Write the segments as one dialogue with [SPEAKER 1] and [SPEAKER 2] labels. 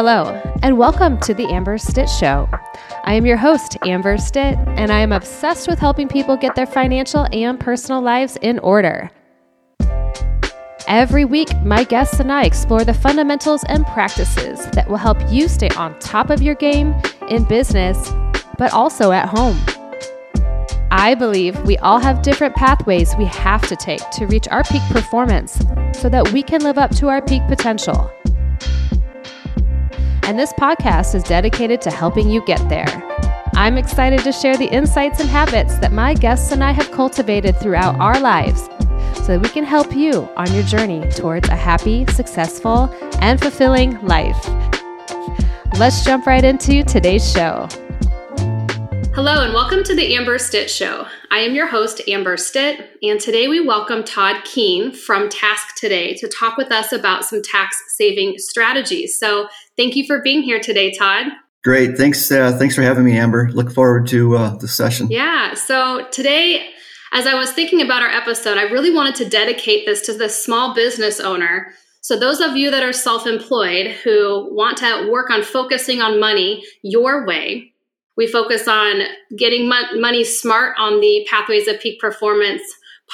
[SPEAKER 1] Hello, and welcome to the Amber Stitt Show. I am your host, Amber Stitt, and I am obsessed with helping people get their financial and personal lives in order. Every week, my guests and I explore the fundamentals and practices that will help you stay on top of your game in business, but also at home. I believe we all have different pathways we have to take to reach our peak performance so that we can live up to our peak potential and this podcast is dedicated to helping you get there. I'm excited to share the insights and habits that my guests and I have cultivated throughout our lives so that we can help you on your journey towards a happy, successful, and fulfilling life. Let's jump right into today's show. Hello, and welcome to the Amber Stitt Show. I am your host, Amber Stitt, and today we welcome Todd Kuehn from TASC Today to talk with us about some tax saving strategies. So, thank you for being here today, Todd.
[SPEAKER 2] Great. Thanks. Uh, thanks for having me, Amber. Look forward to uh, the session.
[SPEAKER 1] Yeah. So, today, as I was thinking about our episode, I really wanted to dedicate this to the small business owner. So, those of you that are self employed who want to work on focusing on money your way, we focus on getting money smart on the Pathways of Peak Performance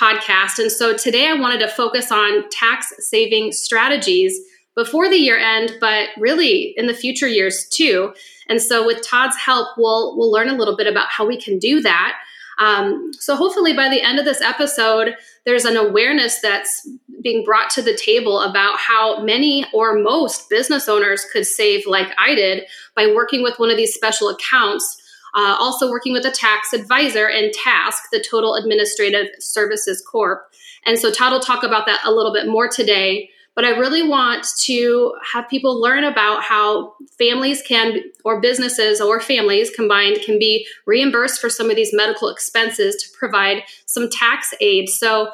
[SPEAKER 1] podcast. And so today I wanted to focus on tax saving strategies before the year end, but really in the future years too. And so with Todd's help, we'll we'll learn a little bit about how we can do that. Um, so hopefully by the end of this episode, there's an awareness that's being brought to the table about how many or most business owners could save like I did by working with one of these special accounts. Uh, also working with a tax advisor and TASC the total administrative services corp and so todd will talk about that a little bit more today but I really want to have people learn about how families can, or businesses or families combined, can be reimbursed for some of these medical expenses to provide some tax aid. So,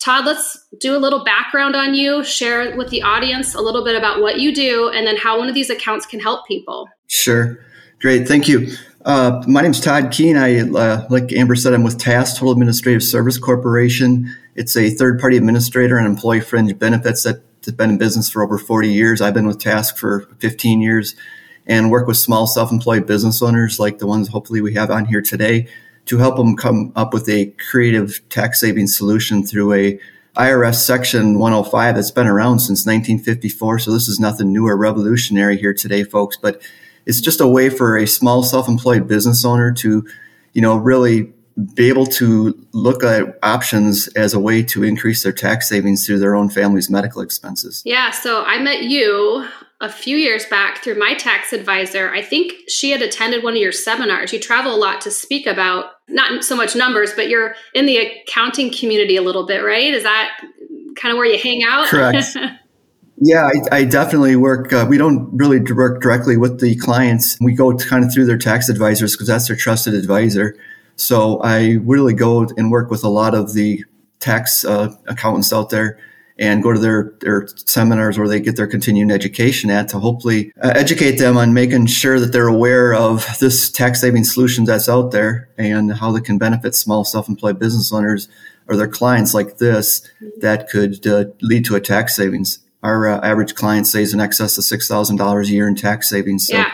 [SPEAKER 1] Todd, let's do a little background on you, share with the audience a little bit about what you do, and then how one of these accounts can help people.
[SPEAKER 2] Sure. Great. Thank you. Uh, my name is Todd Kuehn. I, uh, like Amber said, I'm with TASC Total Administrative Service Corporation. It's a third party administrator and employee fringe benefits that has been in business for over 40 years. I've been with TASC for 15 years and work with small self-employed business owners like the ones hopefully we have on here today to help them come up with a creative tax saving solution through a IRS section 105 that's been around since 1954. So this is nothing new or revolutionary here today, folks, but it's just a way for a small self-employed business owner to, you know, really be able to look at options as a way to increase their tax savings through their own family's medical expenses.
[SPEAKER 1] Yeah, so I met you a few years back through my tax advisor. I think she had attended one of your seminars. You travel a lot to speak about not so much numbers, but you're in the accounting community a little bit, right? Is that kind of where you hang out?
[SPEAKER 2] Correct. Yeah, I, I, definitely work. Uh, we don't really work directly with the clients. We go kind of through their tax advisors because that's their trusted advisor. So I really go and work with a lot of the tax uh, accountants out there and go to their, their seminars where they get their continuing education at to hopefully uh, educate them on making sure that they're aware of this tax saving solution that's out there and how they can benefit small self-employed business owners or their clients like this that could uh, lead to a tax savings. Our uh, average client saves in excess of $6,000 a year in tax savings. So yeah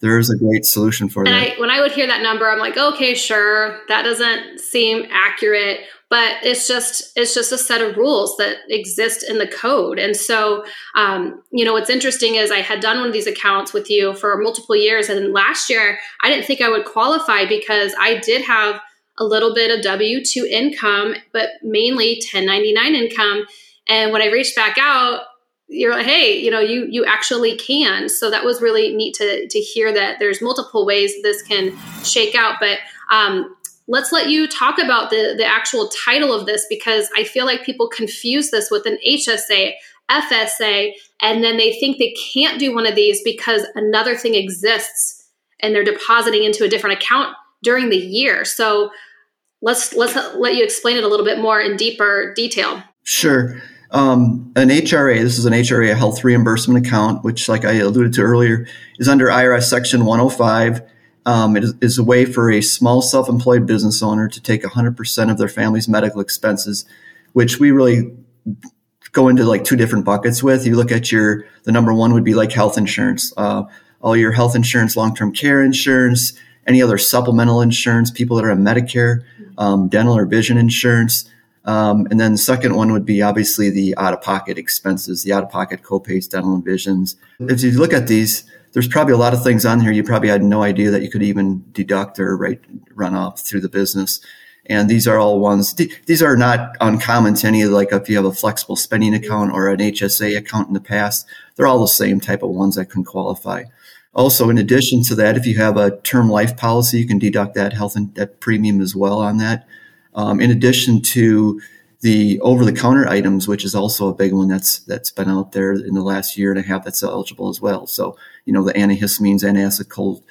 [SPEAKER 2] there is a great solution for
[SPEAKER 1] and
[SPEAKER 2] that.
[SPEAKER 1] I, when I would hear that number, I'm like, okay, sure, that doesn't seem accurate, but it's just it's just a set of rules that exist in the code. And so, um, you know, what's interesting is I had done one of these accounts with you for multiple years, and last year I didn't think I would qualify because I did have a little bit of W two income, but mainly 1099 income. And when I reached back out, you're like, hey, you know, you you actually can. So that was really neat to to hear that there's multiple ways this can shake out. But um, let's let you talk about the the actual title of this because I feel like people confuse this with an HSA, FSA, and then they think they can't do one of these because another thing exists and they're depositing into a different account during the year. So let's let's let you explain it a little bit more in deeper detail.
[SPEAKER 2] Sure. Um, an HRA, this is an HRA, a health reimbursement account, which, like I alluded to earlier, is under IRS Section 105. Um, it is, is, a way for a small self employed business owner to take 100% of their family's medical expenses, which we really go into like two different buckets with. You look at your the number one would be like health insurance, uh, all your health insurance, long term care insurance, any other supplemental insurance, people that are on Medicare, um, dental or vision insurance. Um, and then the second one would be obviously the out of pocket expenses, the out of pocket copays, dental and visions. If you look at these, there's probably a lot of things on here you probably had no idea that you could even deduct or write, run off through the business. And these are all ones, these are not uncommon to any of like if you have a flexible spending account or an HSA account in the past, they're all the same type of ones that can qualify. Also, in addition to that, if you have a term life policy, you can deduct that health and that premium as well on that. Um, in addition to the over-the-counter items, which is also a big one that's that's been out there in the last year and a half, that's eligible as well. So, you know, the antihistamines, antacid cold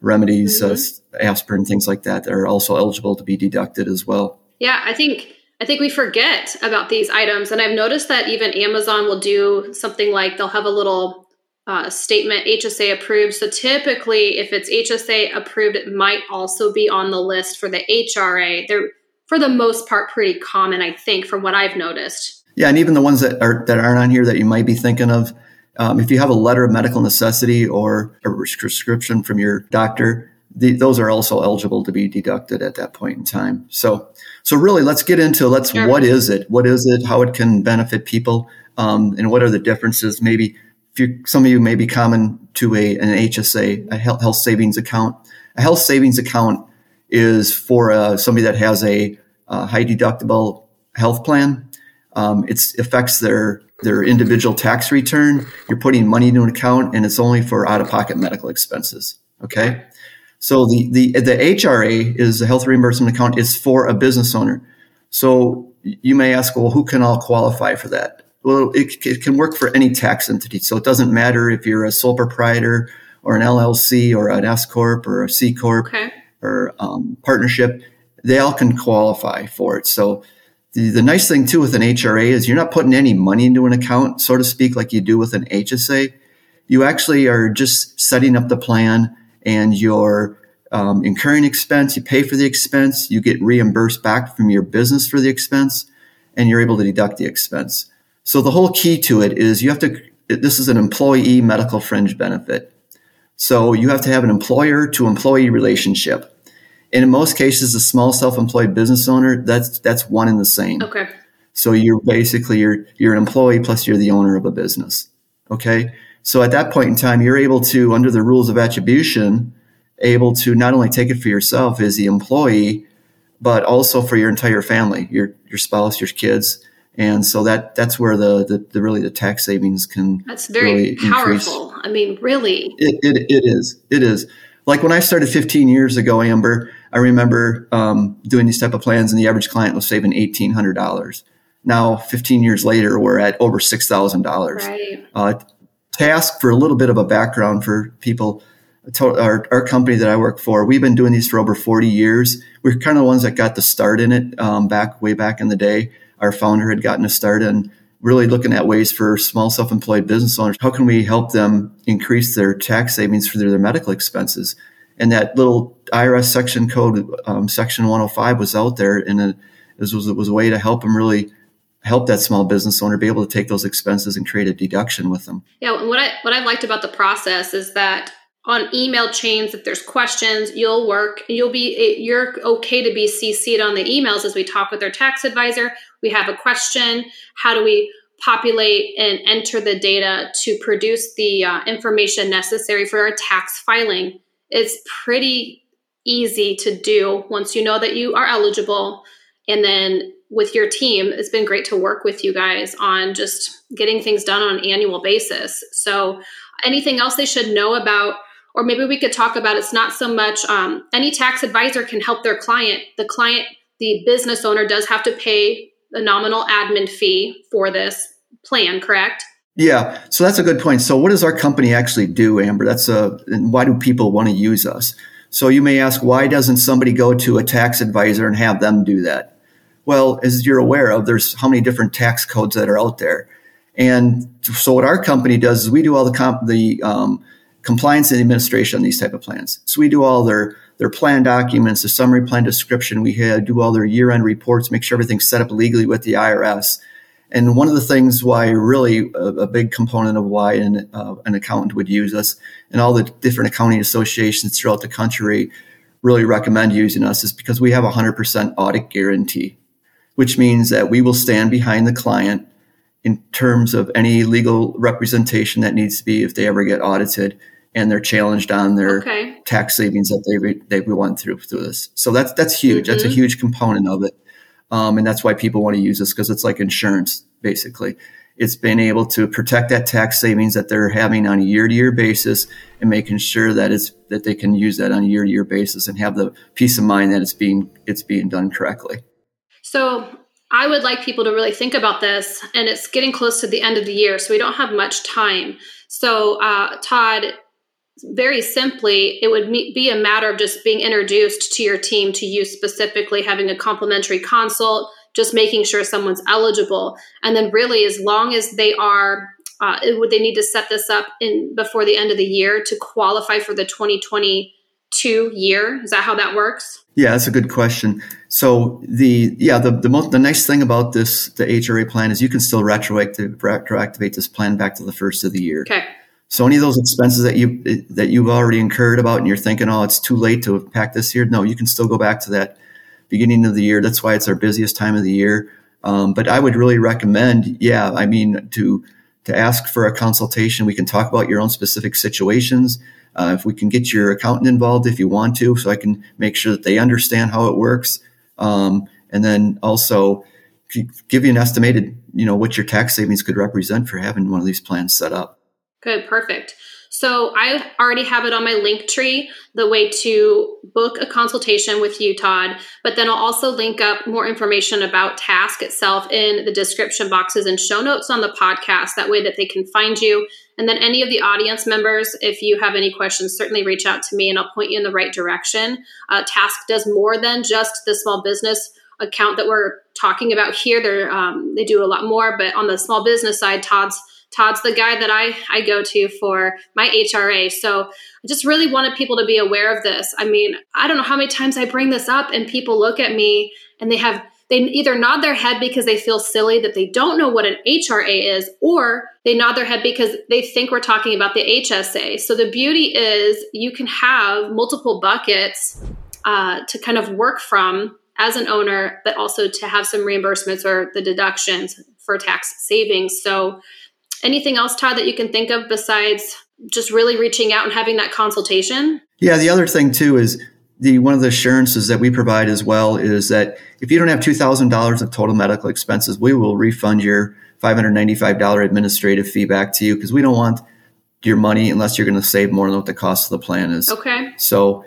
[SPEAKER 2] remedies, mm-hmm. uh, aspirin, things like that, that are also eligible to be deducted as well.
[SPEAKER 1] Yeah, I think I think we forget about these items, and I've noticed that even Amazon will do something like they'll have a little uh, statement HSA approved. So typically, if it's HSA approved, it might also be on the list for the HRA. They're for the most part pretty common, I think, from what I've noticed.
[SPEAKER 2] Yeah, and even the ones that are that aren't on here that you might be thinking of, um, if you have a letter of medical necessity or a prescription from your doctor, the, those are also eligible to be deducted at that point in time. So, so really, let's get into let's sure. what is it? What is it? How it can benefit people, um, and what are the differences? Maybe if you, some of you may be common to a an HSA, a health, health savings account. A health savings account is for uh, somebody that has a, a, high deductible health plan. Um, it affects their their individual tax return. You're putting money into an account, and it's only for out of pocket medical expenses. Okay, so the the the HRA is a health reimbursement account is for a business owner. So you may ask, well, who can all qualify for that? Well, it, it can work for any tax entity. So it doesn't matter if you're a sole proprietor or an LLC or an S corp or a C corp okay. Or um, partnership. They all can qualify for it. So the, the nice thing too with an HRA is you're not putting any money into an account, so to speak, like you do with an HSA. You actually are just setting up the plan and you're um, incurring expense. You pay for the expense. You get reimbursed back from your business for the expense and you're able to deduct the expense. So the whole key to it is you have to, this is an employee medical fringe benefit. So you have to have an employer to employee relationship. And in most cases, a small self-employed business owner, that's, that's one and the same.
[SPEAKER 1] Okay.
[SPEAKER 2] So you're basically, you're, you're an employee plus you're the owner of a business. Okay. So at that point in time, you're able to, under the rules of attribution, able to not only take it for yourself as the employee, but also for your entire family, your, your spouse, your kids, and so that that's where the, the, the really the tax savings can
[SPEAKER 1] that's very really powerful increase. I mean really.
[SPEAKER 2] It, it, it is. It is. Like when i started 15 years ago amber i remember um, doing these type of plans and the average client was saving $1800 now 15 years later we're at over $6000 right. uh, TASC for a little bit of a background for people our, our company that I work for, we've been doing these for over 40 years. We're kind of the ones that got the start in it um, back way back in the day. Our founder had gotten us started and really looking at ways for small self-employed business owners. How can we help them increase their tax savings for their, their medical expenses? And that little IRS section code, um, section 105 was out there and it was, it was a way to help them really help that small business owner be able to take those expenses and create a deduction with them.
[SPEAKER 1] Yeah, what I what I liked about the process is that on email chains. If there's questions you'll work you'll be you're okay to be cc'd on the emails as we talk with our tax advisor. We have a question. How do we populate and enter the data to produce the uh, information necessary for our tax filing? It's pretty easy to do once you know that you are eligible. And then with your team it's been great to work with you guys on just getting things done on an annual basis. So anything else they should know about or maybe we could talk about it's not so much um, any tax advisor can help their client. The client the business owner does have to pay a nominal admin fee for this plan correct?
[SPEAKER 2] Yeah. So that's a good point. So what does our company actually do amber? That's a why do people want to use us? So you may ask why doesn't somebody go to a tax advisor and have them do that? Well as you're aware of there's how many different tax codes that are out there. And so what our company does is we do all the comp the um, compliance and administration on these type of plans. So we do all their their plan documents, the summary plan description. We do all their year end reports, make sure everything's set up legally with the IRS, And one of the things why really a, a big component of why an, uh, an accountant would use us and all the different accounting associations throughout the country really recommend using us is because we have a 100% audit guarantee, which means that we will stand behind the client in terms of any legal representation that needs to be if they ever get audited and they're challenged on their okay. tax savings that they re- they went through through this. So that's that's huge. Mm-hmm. That's a mm-hmm. huge component of it, um, and that's why people want to use this because it's like insurance basically. It's been able to protect that tax savings that they're having on a year to year basis and making sure that it's that they can use that on a year to year basis and have the peace of mind that it's being it's being done correctly.
[SPEAKER 1] So I would like people to really think about this, and it's getting close to the end of the year, so we don't have much time. So, uh, Todd, very simply, it would be a matter of just being introduced to your team to you specifically, having a complimentary consult, just making sure someone's eligible, and then really, as long as they are, uh, would they need to set this up in before the end of the year to qualify for the 2022 year? Is that how that works?
[SPEAKER 2] Yeah, that's a good question. So the yeah the the most the nice thing about this the HRA plan is you can still retroactive retroactivate this plan back to the first of the year.
[SPEAKER 1] Okay.
[SPEAKER 2] So any of those expenses that you that you've already incurred about and you're thinking, oh, it's too late to pack this year. No, you can still go back to that beginning of the year. That's why it's our busiest time of the year. Um, but I would really recommend, yeah, I mean, to to ask for a consultation. We can talk about your own specific situations. Uh, if we can get your accountant involved, if you want to, so I can make sure that they understand how it works, um, and then also give you an estimated, you know, what your tax savings could represent for having one of these plans set up.
[SPEAKER 1] Good, perfect. So I already have it on my link tree, the way to book a consultation with you, Todd. But then I'll also link up more information about TASC itself in the description boxes and show notes on the podcast. That way that they can find you. And then any of the audience members, if you have any questions, certainly reach out to me and I'll point you in the right direction. Uh, TASC does more than just the small business account that we're talking about here. They're, um, they do a lot more, but on the small business side, Todd's Todd's the guy that I, I go to for my HRA. So I just really wanted people to be aware of this. I mean, I don't know how many times I bring this up and people look at me and they have they either nod their head because they feel silly that they don't know what an HRA is, or they nod their head because they think we're talking about the HSA. So the beauty is you can have multiple buckets uh, to kind of work from as an owner, but also to have some reimbursements or the deductions for tax savings. So Anything else, Todd, that you can think of besides just really reaching out and having that consultation?
[SPEAKER 2] Yeah, the other thing too is the one of the assurances that we provide as well is that if you don't have two thousand dollars of total medical expenses, we will refund your five hundred ninety five dollar administrative fee back to you because we don't want your money unless you're going to save more than what the cost of the plan is.
[SPEAKER 1] Okay.
[SPEAKER 2] So,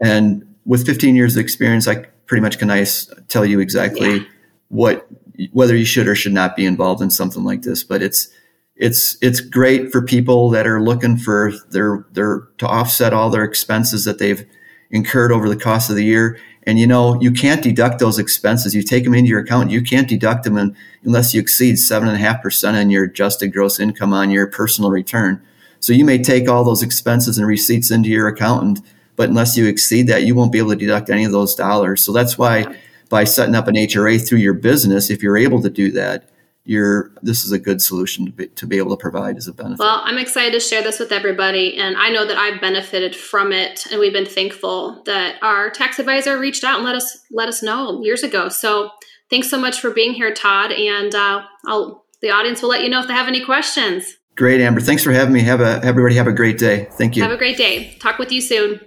[SPEAKER 2] and with 15 years of experience, I pretty much can I tell you exactly yeah. what whether you should or should not be involved in something like this. But it's it's it's great for people that are looking for their their to offset all their expenses that they've incurred over the cost of the year. And you know, you can't deduct those expenses. You take them into your account. You can't deduct them in, unless you exceed seven and a half percent on your adjusted gross income on your personal return. So you may take all those expenses and receipts into your accountant, but unless you exceed that, you won't be able to deduct any of those dollars. So that's why by setting up an HRA through your business, if you're able to do that, you're this is a good solution to be, to be able to provide as a benefit.
[SPEAKER 1] Well, I'm excited to share this with everybody, and I know that I've benefited from it, and we've been thankful that our tax advisor reached out and let us let us know years ago. So, thanks so much for being here, Todd, and uh, I'll the audience will let you know if they have any questions.
[SPEAKER 2] Great, Amber. Thanks for having me. Have a everybody have a great day. Thank you.
[SPEAKER 1] Have a great day. Talk with you soon.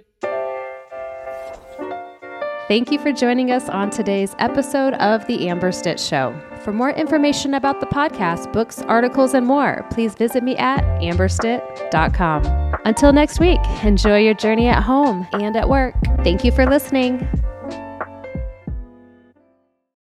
[SPEAKER 3] Thank you for joining us on today's episode of The Amber Stitt Show. For more information about the podcast, books, articles, and more, please visit me at amberstitt.com. Until next week, enjoy your journey at home and at work. Thank you for listening.